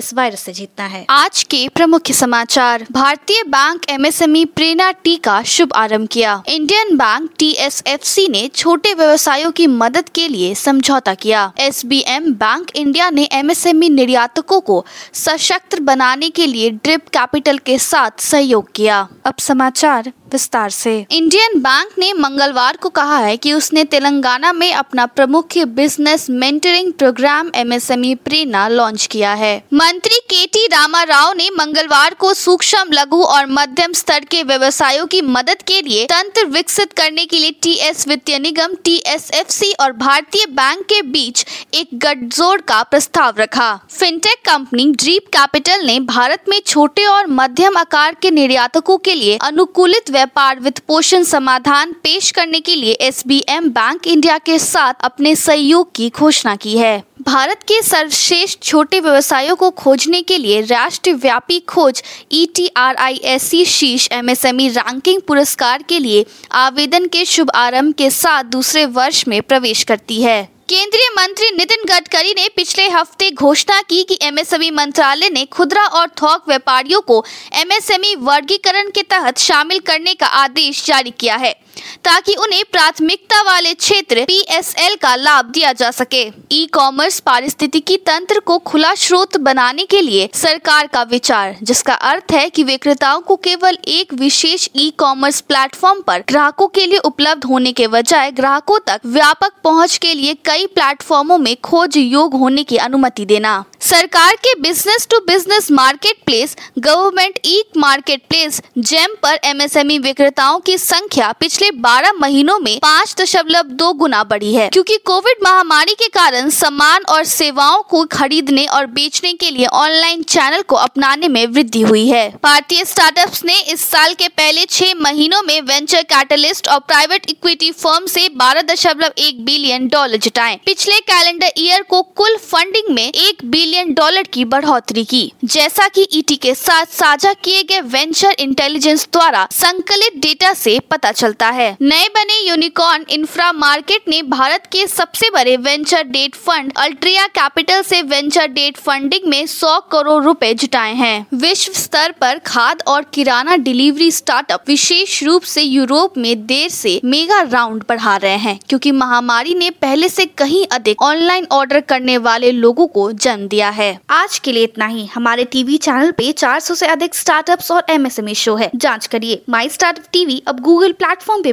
इस वायरस से जीतना है। आज के प्रमुख समाचार। भारतीय बैंक एमएसएमई प्रेरणा टी का शुभ आरंभ किया। इंडियन बैंक टीएसएफसी ने छोटे व्यवसायों की मदद के लिए समझौता किया। एसबीएम बैंक इंडिया ने एमएसएमई निर्यातकों को सशक्त बनाने के लिए ड्रिप कैपिटल के साथ सहयोग किया। अब समाचार विस्तार से। इंडियन बैंक ने मंगलवार को कहा है कि उसने तेलंगाना में अपना प्रमुख business mentoring programme MSME Prerna launch किया है। मंत्री के टी रामा राव ने मंगलवार को सूक्ष्म, लघु और मध्यम स्तर के व्यवसायों की मदद के लिए तंत्र विकसित करने के लिए टी एस वित्तीय निगम टी एस एफ़ सी और भारतीय बैंक के बीच एक गठजोड़ का प्रस्ताव रखा। फिनटेक कंपनी ड्रीप कैपिटल ने भारत में छोटे और मध्यम आकार के निर्यातकों के लिए अनुकूलित व्यापार वित्त पोषण समाधान पेश करने के लिए एसबीएम बैंक इंडिया के साथ अपने सहयोग की घोषणा की है। भारत के सर्वश्रेष्ठ छोटे व्यवसायों को खोजने के लिए राष्ट्रव्यापी खोज E T R I S C शीर्ष एमएसएमई रैंकिंग पुरस्कार के लिए आवेदन के शुभ आरंभ के साथ दूसरे वर्ष में प्रवेश करती है। केंद्रीय मंत्री नितिन गडकरी ने पिछले हफ़्ते घोषणा की कि एमएसएमई मंत्रालय ने खुदरा और थोक व्यापारियों को एमएसएमई वर्गीकरण के तहत शामिल करने का आदेश जारी किया है। ताकि उन्हें प्राथमिकता वाले क्षेत्र पीएसएल का लाभ दिया जा सके। ई कॉमर्स पारिस्थितिकी तंत्र को खुला स्रोत बनाने के लिए सरकार का विचार, जिसका अर्थ है कि विक्रेताओं को केवल एक विशेष ई कॉमर्स प्लेटफॉर्म पर ग्राहकों के लिए उपलब्ध होने के बजाय ग्राहकों तक व्यापक पहुँच के लिए कई प्लेटफॉर्मों में खोज योग होने की अनुमति देना। सरकार के business to business marketplace government e marketplace GeM पर एमएसएमई विक्रेताओं की संख्या पिछले 12 महीनों में पाँच दशमलव दो गुना बढ़ी है, क्योंकि कोविड महामारी के कारण सामान और सेवाओं को खरीदने और बेचने के लिए ऑनलाइन चैनल को अपनाने में वृद्धि हुई है। भारतीय स्टार्टअप्स ने इस साल के पहले छह महीनों में वेंचर कैटलिस्ट और प्राइवेट इक्विटी फर्म से बारह दशमलव एक बिलियन डॉलर जुटाए। पिछले कैलेंडर ईयर को कुल फंडिंग में एक बिलियन डॉलर की बढ़ोतरी की। जैसा कि ईटी के साथ साझा किए गए वेंचर इंटेलिजेंस द्वारा संकलित डेटा से पता चलता है। नए बने यूनिकॉर्न इंफ्रा मार्केट ने भारत के सबसे बड़े venture debt fund Alteria capital से वेंचर डेट फंडिंग में 100 करोड़ रुपए जुटाए हैं। विश्व स्तर पर खाद और किराना डिलीवरी स्टार्टअप विशेष रूप से यूरोप में देर से मेगा राउंड बढ़ा रहे हैं, क्योंकि महामारी ने पहले से कहीं अधिक ऑनलाइन ऑर्डर करने वाले लोगों को जन्म दिया है। आज के लिए इतना ही। हमारे टीवी चैनल पे 400 से अधिक स्टार्टअप्स और एमएसएमई शो है। जाँच करिए। माई स्टार्टअप टीवी अब गूगल प्लेटफॉर्म पे